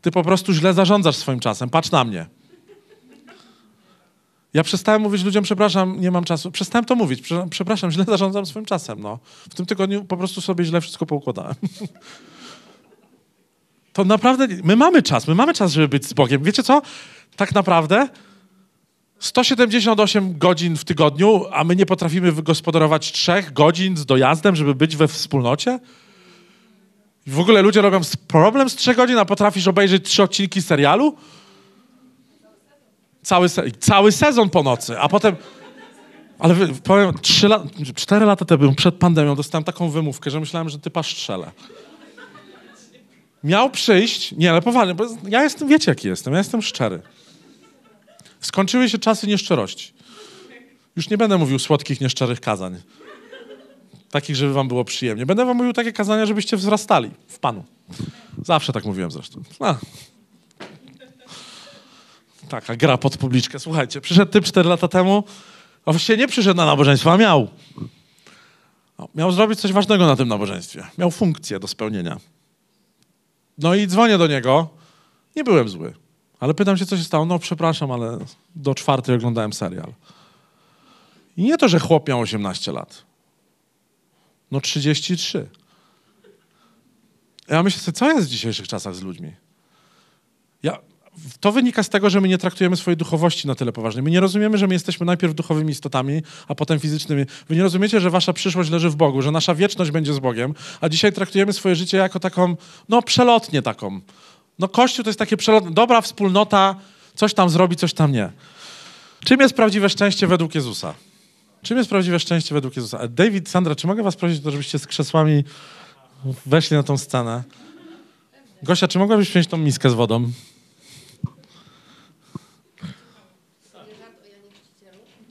Ty po prostu źle zarządzasz swoim czasem. Patrz na mnie. Ja przestałem mówić ludziom, przepraszam, nie mam czasu. Przestałem to mówić. Przepraszam, źle zarządzam swoim czasem. No. W tym tygodniu po prostu sobie źle wszystko poukładałem. To naprawdę, my mamy czas, my mamy czas, żeby być z Bogiem. Wiecie co? Tak naprawdę 178 godzin w tygodniu, a my nie potrafimy wygospodarować trzech godzin z dojazdem, żeby być we wspólnocie? W ogóle ludzie robią problem z trzech godzin, a potrafisz obejrzeć trzy odcinki serialu? Cały, se cały sezon po nocy, a potem... Ale powiem, trzy la cztery lata temu, przed pandemią, dostałem taką wymówkę, że myślałem, że typa strzelę. Miał przyjść, nie, ale poważnie, bo ja jestem, wiecie jaki jestem, ja jestem szczery. Skończyły się czasy nieszczerości. Już nie będę mówił słodkich, nieszczerych kazań. Takich, żeby wam było przyjemnie. Będę wam mówił takie kazania, żebyście wzrastali w Panu. Zawsze tak mówiłem zresztą. A. Taka gra pod publiczkę. Słuchajcie, przyszedł typ cztery lata temu, a właściwie nie przyszedł na nabożeństwo, a miał. Miał zrobić coś ważnego na tym nabożeństwie. Miał funkcję do spełnienia. No i dzwonię do niego. Nie byłem zły. Ale pytam się, co się stało. No przepraszam, ale do czwartej oglądałem serial. I nie to, że chłop miał 18 lat. No 33. Ja myślę sobie, co jest w dzisiejszych czasach z ludźmi? Ja, to wynika z tego, że my nie traktujemy swojej duchowości na tyle poważnie. My nie rozumiemy, że my jesteśmy najpierw duchowymi istotami, a potem fizycznymi. Wy nie rozumiecie, że wasza przyszłość leży w Bogu, że nasza wieczność będzie z Bogiem, a dzisiaj traktujemy swoje życie jako taką, no przelotnie taką. No Kościół to jest takie przelotne, dobra wspólnota, coś tam zrobi, coś tam nie. Czym jest prawdziwe szczęście według Jezusa? Czym jest prawdziwe szczęście według Jezusa? E, David, Sandra, czy mogę was prosić żebyście z krzesłami weszli na tą scenę? Gosia, czy mogłabyś przynieść tą miskę z wodą?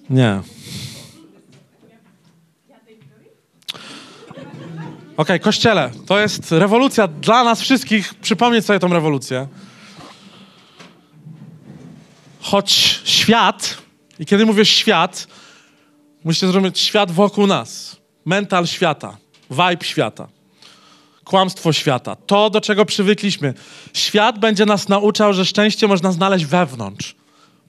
Nie. Okay, kościele, to jest rewolucja dla nas wszystkich. Przypomnieć sobie tą rewolucję. Choć świat, i kiedy mówię świat, musicie zrozumieć świat wokół nas. Mental świata, vibe świata, kłamstwo świata, to do czego przywykliśmy. Świat będzie nas nauczał, że szczęście można znaleźć wewnątrz.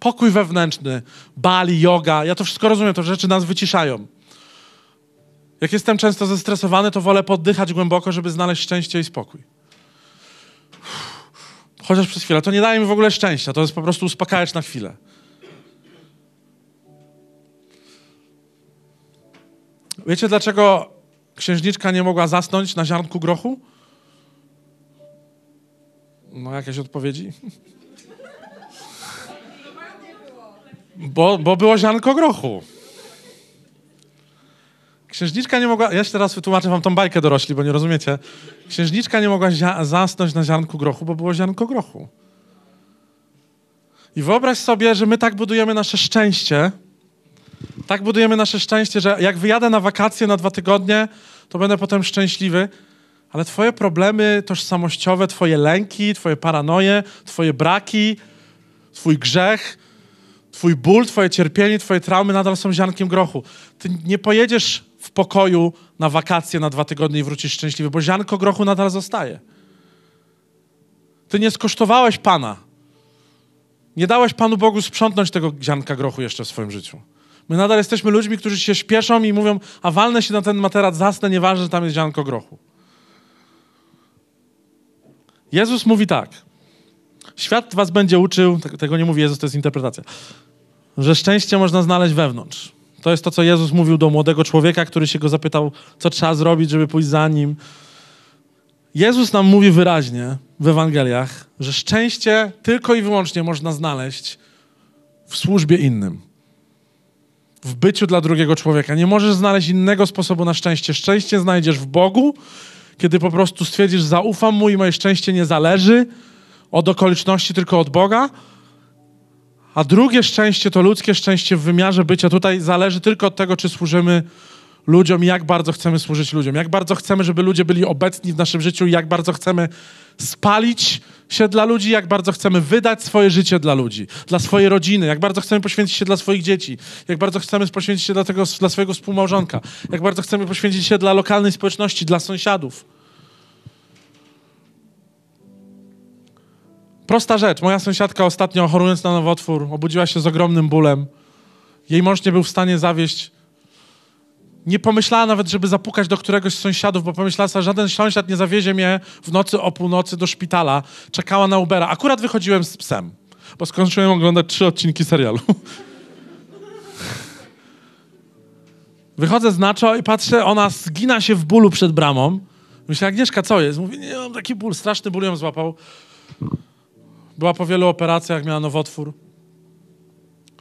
Pokój wewnętrzny, bali, yoga, ja to wszystko rozumiem, to rzeczy nas wyciszają. Jak jestem często zestresowany, to wolę poddychać głęboko, żeby znaleźć szczęście i spokój. Chociaż przez chwilę. To nie daje mi w ogóle szczęścia, to jest po prostu uspokajać na chwilę. Wiecie, dlaczego księżniczka nie mogła zasnąć na ziarnku grochu? No, jakieś odpowiedzi? Bo, bo było ziarnko grochu. Księżniczka nie mogła, ja jeszcze raz wytłumaczę wam tą bajkę dorośli, bo nie rozumiecie. Księżniczka nie mogła zasnąć na ziarnku grochu, bo było ziarnko grochu. I wyobraź sobie, że my tak budujemy nasze szczęście, tak budujemy nasze szczęście, że jak wyjadę na wakacje na dwa tygodnie, to będę potem szczęśliwy, ale twoje problemy tożsamościowe, twoje lęki, twoje paranoje, twoje braki, twój grzech, twój ból, twoje cierpienie, twoje traumy nadal są ziarnkiem grochu. Ty nie pojedziesz w pokoju na wakacje na dwa tygodnie i wrócisz szczęśliwy, bo ziarnko grochu nadal zostaje. Ty nie skosztowałeś Pana. Nie dałeś Panu Bogu sprzątnąć tego ziarnka grochu jeszcze w swoim życiu. My nadal jesteśmy ludźmi, którzy się śpieszą i mówią, a walnę się na ten materac, zasnę, nieważne, że tam jest ziarnko grochu. Jezus mówi tak. Świat was będzie uczył, tego nie mówi Jezus, to jest interpretacja, że szczęście można znaleźć wewnątrz. To jest to, co Jezus mówił do młodego człowieka, który się go zapytał, co trzeba zrobić, żeby pójść za nim. Jezus nam mówi wyraźnie w Ewangeliach, że szczęście tylko i wyłącznie można znaleźć w służbie innym. W byciu dla drugiego człowieka. Nie możesz znaleźć innego sposobu na szczęście. Szczęście znajdziesz w Bogu, kiedy po prostu stwierdzisz, zaufam Mu i moje szczęście nie zależy od okoliczności, tylko od Boga. A drugie szczęście to ludzkie szczęście w wymiarze bycia tutaj zależy tylko od tego, czy służymy ludziom i jak bardzo chcemy służyć ludziom. Jak bardzo chcemy, żeby ludzie byli obecni w naszym życiu i jak bardzo chcemy spalić się dla ludzi, jak bardzo chcemy wydać swoje życie dla ludzi, dla swojej rodziny, jak bardzo chcemy poświęcić się dla swoich dzieci, jak bardzo chcemy poświęcić się dla, tego, dla swojego współmałżonka, jak bardzo chcemy poświęcić się dla lokalnej społeczności, dla sąsiadów. Prosta rzecz. Moja sąsiadka ostatnio chorując na nowotwór obudziła się z ogromnym bólem. Jej mąż nie był w stanie zawieść. Nie pomyślała nawet, żeby zapukać do któregoś z sąsiadów, bo pomyślała że żaden sąsiad nie zawiezie mnie w nocy o północy do szpitala. Czekała na Ubera. Akurat wychodziłem z psem, bo skończyłem oglądać trzy odcinki serialu. Wychodzę z Nacho i patrzę, ona zgina się w bólu przed bramą. Myślę, Agnieszka, co jest? Mówi, nie, mam taki ból, straszny ból ją złapał. Była po wielu operacjach, miała nowotwór.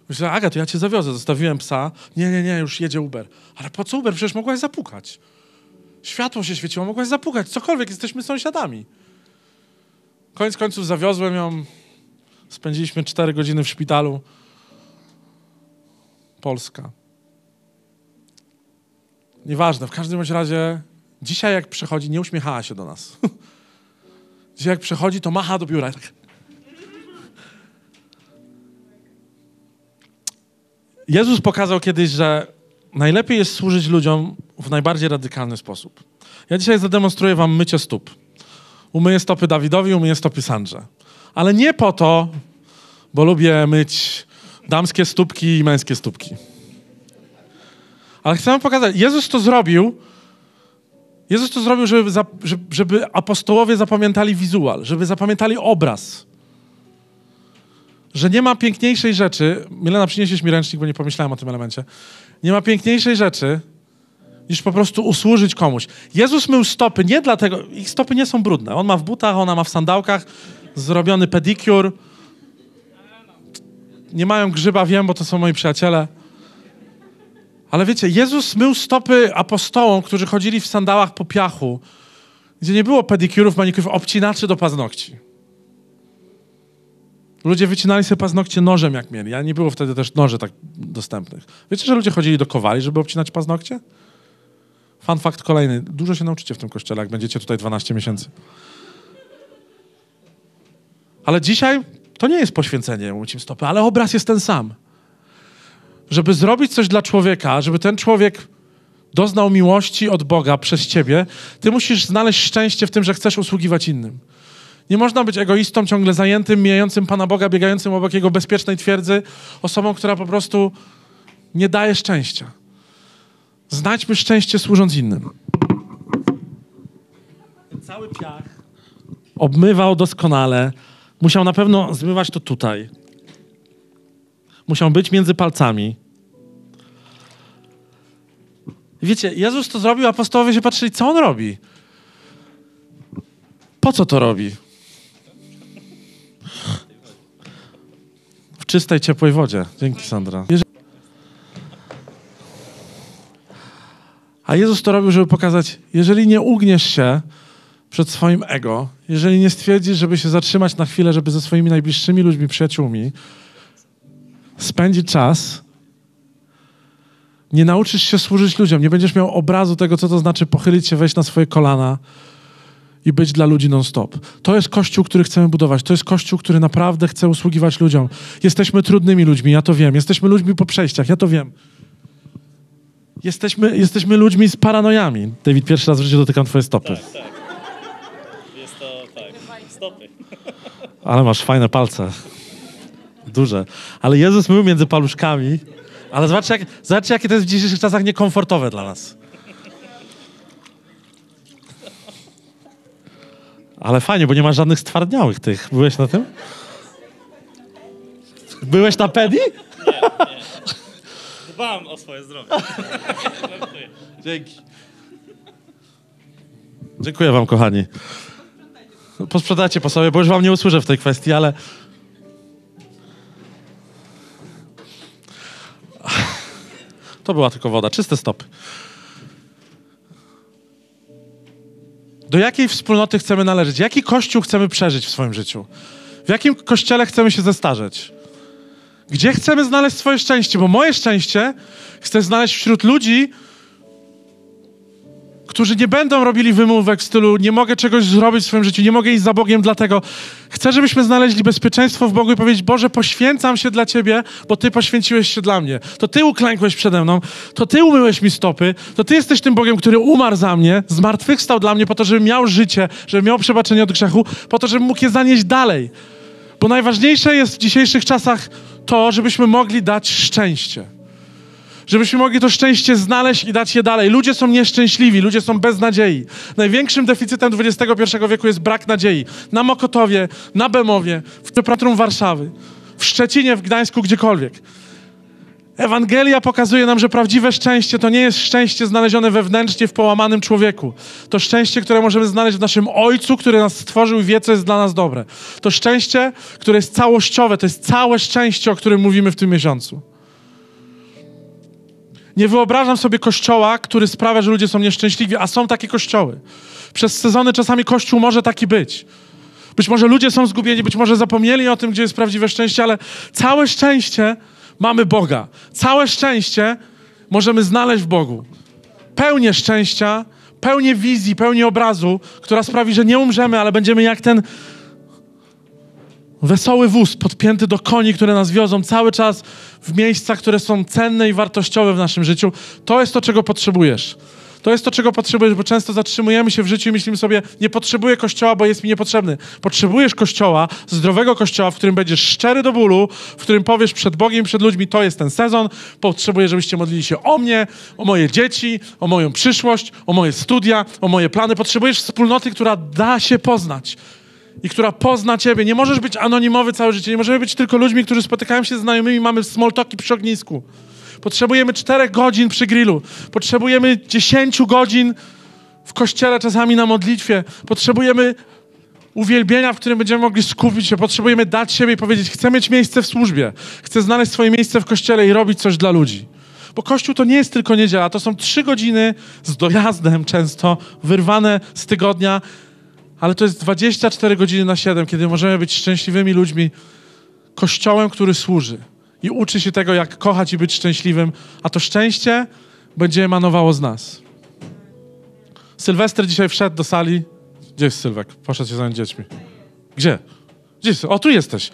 Myślę, Aga, to ja cię zawiozę. Zostawiłem psa. Nie, nie, nie, już jedzie Uber. Ale po co Uber? Przecież mogłaś zapukać. Światło się świeciło, mogłaś zapukać. Cokolwiek, jesteśmy sąsiadami. Koniec końców zawiozłem ją. Spędziliśmy cztery godziny w szpitalu. Polska. Nieważne, w każdym razie dzisiaj jak przychodzi, nie uśmiechała się do nas. dzisiaj jak przychodzi, to macha do biura. Tak. Jezus pokazał kiedyś, że najlepiej jest służyć ludziom w najbardziej radykalny sposób. Ja dzisiaj zademonstruję wam mycie stóp. Umyję stopy Dawidowi, umyję stopy Sandrze. Ale nie po to, bo lubię myć damskie stópki i męskie stópki. Ale chcę wam pokazać, Jezus to zrobił, Jezus to zrobił, żeby, żeby apostołowie zapamiętali wizual, żeby zapamiętali obraz że nie ma piękniejszej rzeczy, Milena, przyniesiesz mi ręcznik, bo nie pomyślałem o tym elemencie, nie ma piękniejszej rzeczy, niż po prostu usłużyć komuś. Jezus mył stopy nie dlatego, ich stopy nie są brudne. On ma w butach, ona ma w sandałkach, zrobiony pedikur. Nie mają grzyba, wiem, bo to są moi przyjaciele. Ale wiecie, Jezus mył stopy apostołom, którzy chodzili w sandałach po piachu, gdzie nie było pedikurów, manikurów, obcinaczy do paznokci. Ludzie wycinali sobie paznokcie nożem, jak mieli. A nie było wtedy też noży tak dostępnych. Wiecie, że ludzie chodzili do kowali, żeby obcinać paznokcie? Fun fact kolejny. Dużo się nauczycie w tym kościele, jak będziecie tutaj 12 miesięcy. Ale dzisiaj to nie jest poświęcenie umyciem stopy, ale obraz jest ten sam. Żeby zrobić coś dla człowieka, żeby ten człowiek doznał miłości od Boga przez ciebie, ty musisz znaleźć szczęście w tym, że chcesz usługiwać innym. Nie można być egoistą, ciągle zajętym, mijającym Pana Boga, biegającym obok Jego bezpiecznej twierdzy, osobą, która po prostu nie daje szczęścia. Znajdźmy szczęście służąc innym. Cały piach obmywał doskonale. Musiał na pewno zmywać to tutaj. Musiał być między palcami. Wiecie, Jezus to zrobił, apostołowie się patrzyli, co on robi. Po co to robi? Czystej, ciepłej wodzie. Dzięki, Sandra. A Jezus to robił, żeby pokazać, jeżeli nie ugniesz się przed swoim ego, jeżeli nie stwierdzisz, żeby się zatrzymać na chwilę, żeby ze swoimi najbliższymi ludźmi, przyjaciółmi spędzić czas, nie nauczysz się służyć ludziom, nie będziesz miał obrazu tego, co to znaczy pochylić się, wejść na swoje kolana, i być dla ludzi non-stop. To jest kościół, który chcemy budować. To jest kościół, który naprawdę chce usługiwać ludziom. Jesteśmy trudnymi ludźmi, ja to wiem. Jesteśmy ludźmi po przejściach, ja to wiem. Jesteśmy, jesteśmy ludźmi z paranojami. David, pierwszy raz w życiu dotykam twoje stopy. Tak, tak. Jest to, tak, stopy. Ale masz fajne palce. Duże. Ale Jezus mył między paluszkami. Ale zobaczcie, jak, zobaczcie, jakie to jest w dzisiejszych czasach niekomfortowe dla nas. Ale fajnie, bo nie masz żadnych stwardniałych tych. Byłeś na tym? Byłeś na pedi? Nie, nie. Dbam o swoje zdrowie. Dzięki. Dziękuję wam, kochani. Posprzedacie po sobie, bo już wam nie usłyszę w tej kwestii, ale... To była tylko woda, czyste stopy. Do jakiej wspólnoty chcemy należeć? Jaki kościół chcemy przeżyć w swoim życiu? W jakim kościele chcemy się zestarzeć? Gdzie chcemy znaleźć swoje szczęście? Bo moje szczęście chcę znaleźć wśród ludzi, którzy nie będą robili wymówek w stylu nie mogę czegoś zrobić w swoim życiu, nie mogę iść za Bogiem, dlatego chcę, żebyśmy znaleźli bezpieczeństwo w Bogu i powiedzieć, Boże, poświęcam się dla Ciebie, bo Ty poświęciłeś się dla mnie. To Ty uklękłeś przede mną, to Ty umyłeś mi stopy, to Ty jesteś tym Bogiem, który umarł za mnie, zmartwychwstał dla mnie po to, żebym miał życie, żebym miał przebaczenie od grzechu, po to, żebym mógł je zanieść dalej. Bo najważniejsze jest w dzisiejszych czasach to, żebyśmy mogli dać szczęście. Żebyśmy mogli to szczęście znaleźć i dać je dalej. Ludzie są nieszczęśliwi, ludzie są bez nadziei. Największym deficytem XXI wieku jest brak nadziei. Na Mokotowie, na Bemowie, w Prepratrum Warszawy, w Szczecinie, w Gdańsku, gdziekolwiek. Ewangelia pokazuje nam, że prawdziwe szczęście to nie jest szczęście znalezione wewnętrznie w połamanym człowieku. To szczęście, które możemy znaleźć w naszym Ojcu, który nas stworzył i wie, co jest dla nas dobre. To szczęście, które jest całościowe, to jest całe szczęście, o którym mówimy w tym miesiącu. Nie wyobrażam sobie kościoła, który sprawia, że ludzie są nieszczęśliwi, a są takie kościoły. Przez sezony czasami kościół może taki być. Być może ludzie są zgubieni, być może zapomnieli o tym, gdzie jest prawdziwe szczęście, ale całe szczęście mamy Boga. Całe szczęście możemy znaleźć w Bogu. Pełnię szczęścia, pełnię wizji, pełnię obrazu, która sprawi, że nie umrzemy, ale będziemy jak ten wesoły wóz podpięty do koni, które nas wiozą cały czas w miejsca, które są cenne i wartościowe w naszym życiu. To jest to, czego potrzebujesz. To jest to, czego potrzebujesz, bo często zatrzymujemy się w życiu i myślimy sobie, nie potrzebuję kościoła, bo jest mi niepotrzebny. Potrzebujesz kościoła, zdrowego kościoła, w którym będziesz szczery do bólu, w którym powiesz przed Bogiem, przed ludźmi, to jest ten sezon, potrzebuję, żebyście modlili się o mnie, o moje dzieci, o moją przyszłość, o moje studia, o moje plany. Potrzebujesz wspólnoty, która da się poznać i która pozna Ciebie. Nie możesz być anonimowy całe życie. Nie możemy być tylko ludźmi, którzy spotykają się z znajomymi, mamy smoltoki przy ognisku. Potrzebujemy czterech godzin przy grillu. Potrzebujemy dziesięciu godzin w kościele, czasami na modlitwie. Potrzebujemy uwielbienia, w którym będziemy mogli skupić się. Potrzebujemy dać siebie i powiedzieć, chcę mieć miejsce w służbie. Chcę znaleźć swoje miejsce w kościele i robić coś dla ludzi. Bo Kościół to nie jest tylko niedziela, to są trzy godziny z dojazdem często, wyrwane z tygodnia, ale to jest 24 godziny na 7, kiedy możemy być szczęśliwymi ludźmi, kościołem, który służy i uczy się tego, jak kochać i być szczęśliwym, a to szczęście będzie emanowało z nas. Sylwester dzisiaj wszedł do sali. Gdzie jest Sylwek? Poszedł się zająć dziećmi. Gdzie? Gdzie jest? O, tu jesteś.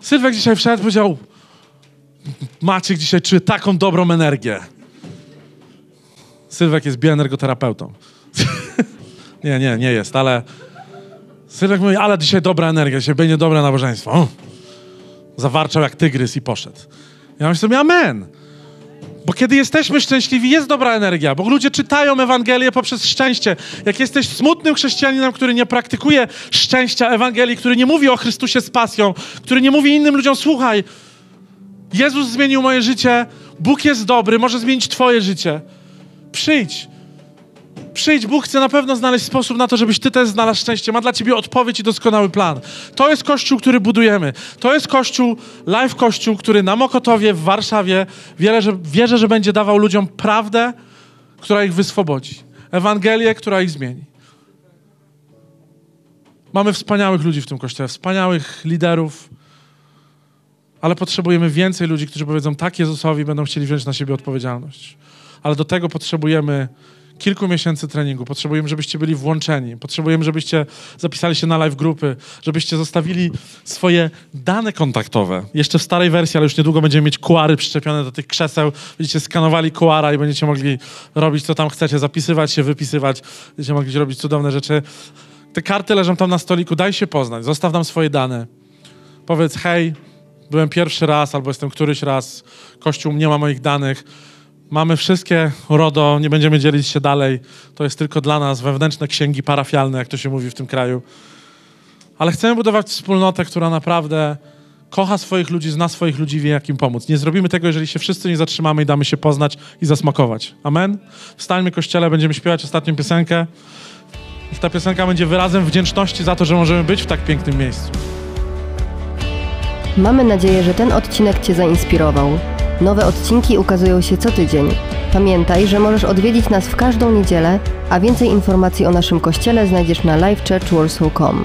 Sylwek dzisiaj wszedł, powiedział Maciek dzisiaj czuje taką dobrą energię. Sylwek jest bioenergoterapeutą. Nie, nie, nie jest, ale Sylwek mówi, ale dzisiaj dobra energia, dzisiaj będzie dobre nabożeństwo. Zawarczał jak tygrys i poszedł. Ja myślę sobie, amen. Bo kiedy jesteśmy szczęśliwi, jest dobra energia, bo ludzie czytają Ewangelię poprzez szczęście. Jak jesteś smutnym chrześcijaninem, który nie praktykuje szczęścia Ewangelii, który nie mówi o Chrystusie z pasją, który nie mówi innym ludziom, słuchaj, Jezus zmienił moje życie, Bóg jest dobry, może zmienić twoje życie. Przyjdź, Przyjdź, Bóg chce na pewno znaleźć sposób na to, żebyś ty też znalazł szczęście. Ma dla ciebie odpowiedź i doskonały plan. To jest kościół, który budujemy. To jest kościół, live kościół, który na Mokotowie, w Warszawie wierzę, że, wierzę, że będzie dawał ludziom prawdę, która ich wyswobodzi. Ewangelię, która ich zmieni. Mamy wspaniałych ludzi w tym kościele, wspaniałych liderów, ale potrzebujemy więcej ludzi, którzy powiedzą tak Jezusowi, będą chcieli wziąć na siebie odpowiedzialność. Ale do tego potrzebujemy kilku miesięcy treningu. Potrzebujemy, żebyście byli włączeni. Potrzebujemy, żebyście zapisali się na live grupy, żebyście zostawili swoje dane kontaktowe. Jeszcze w starej wersji, ale już niedługo będziemy mieć kuary przyczepione do tych krzeseł. Będziecie skanowali kuara i będziecie mogli robić, co tam chcecie, zapisywać się, wypisywać. Będziecie mogli robić cudowne rzeczy. Te karty leżą tam na stoliku. Daj się poznać. Zostaw nam swoje dane. Powiedz, hej, byłem pierwszy raz albo jestem któryś raz. Kościół nie ma moich danych Mamy wszystkie RODO, nie będziemy dzielić się dalej. To jest tylko dla nas wewnętrzne księgi parafialne, jak to się mówi w tym kraju. Ale chcemy budować wspólnotę, która naprawdę kocha swoich ludzi, zna swoich ludzi, wie jak im pomóc. Nie zrobimy tego, jeżeli się wszyscy nie zatrzymamy i damy się poznać i zasmakować. Amen? Wstańmy kościele, będziemy śpiewać ostatnią piosenkę. I ta piosenka będzie wyrazem wdzięczności za to, że możemy być w tak pięknym miejscu. Mamy nadzieję, że ten odcinek Cię zainspirował. Nowe odcinki ukazują się co tydzień. Pamiętaj, że możesz odwiedzić nas w każdą niedzielę, a więcej informacji o naszym kościele znajdziesz na livechurchwarsaw.com.